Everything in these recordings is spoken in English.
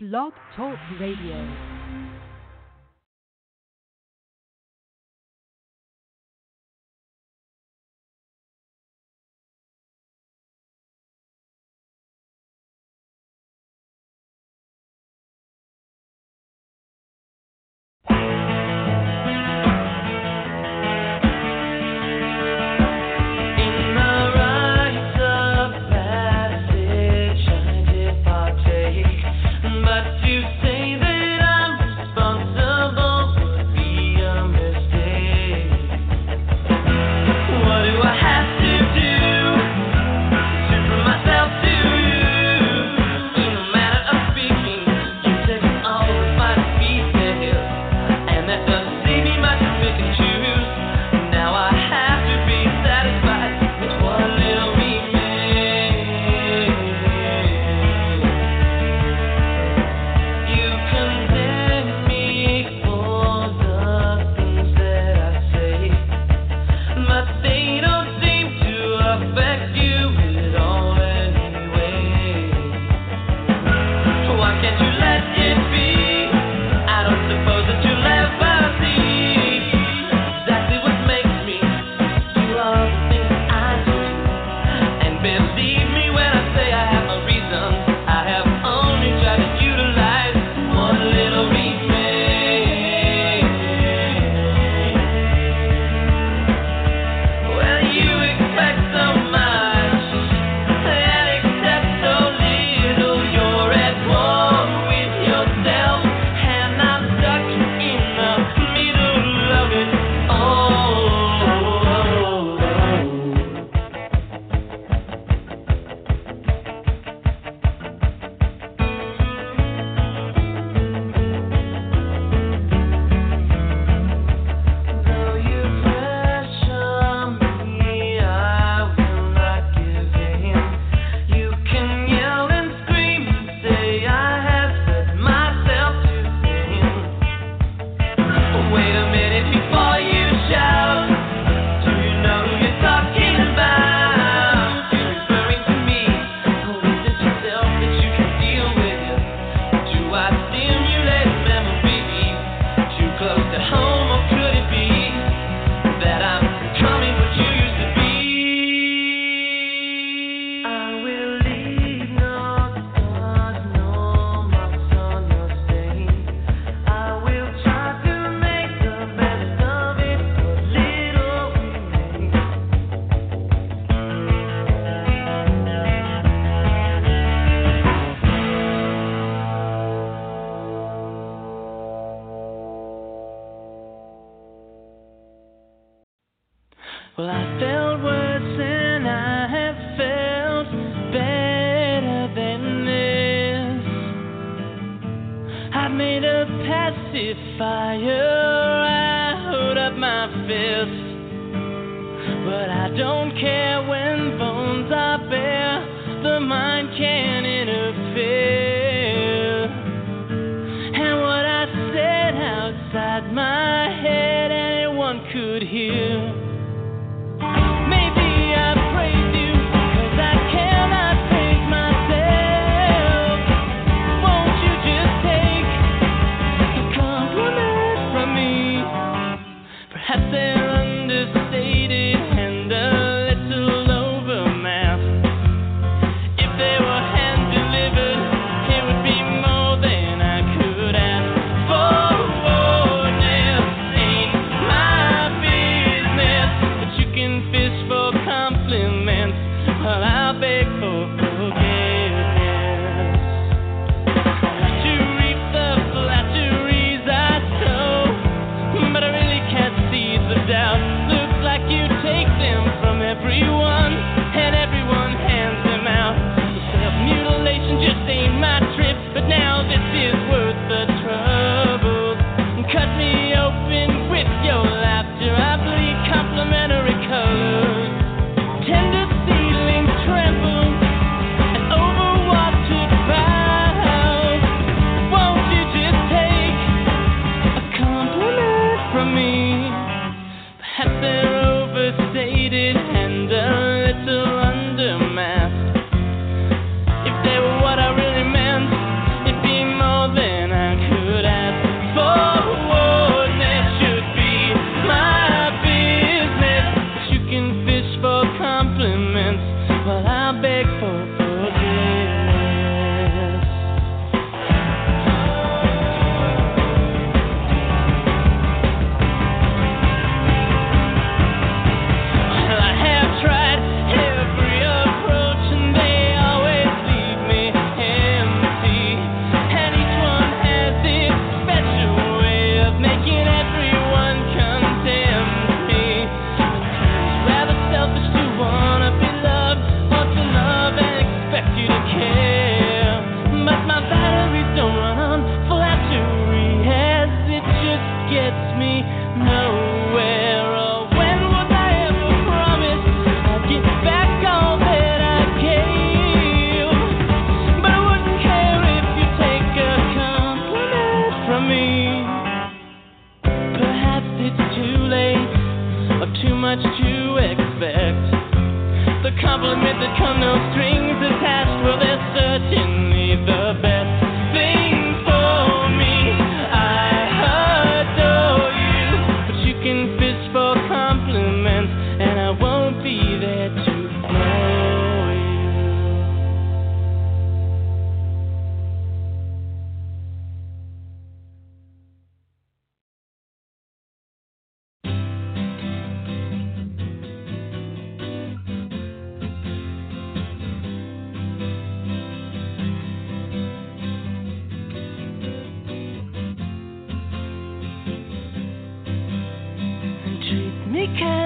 Blog Talk Radio.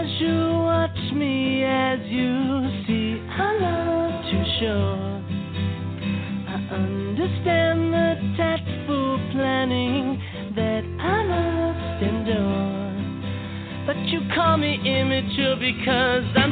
as you watch me, as you see, I'm not too sure. I understand the tactful planning that I must endure. But you call me immature because I'm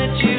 that you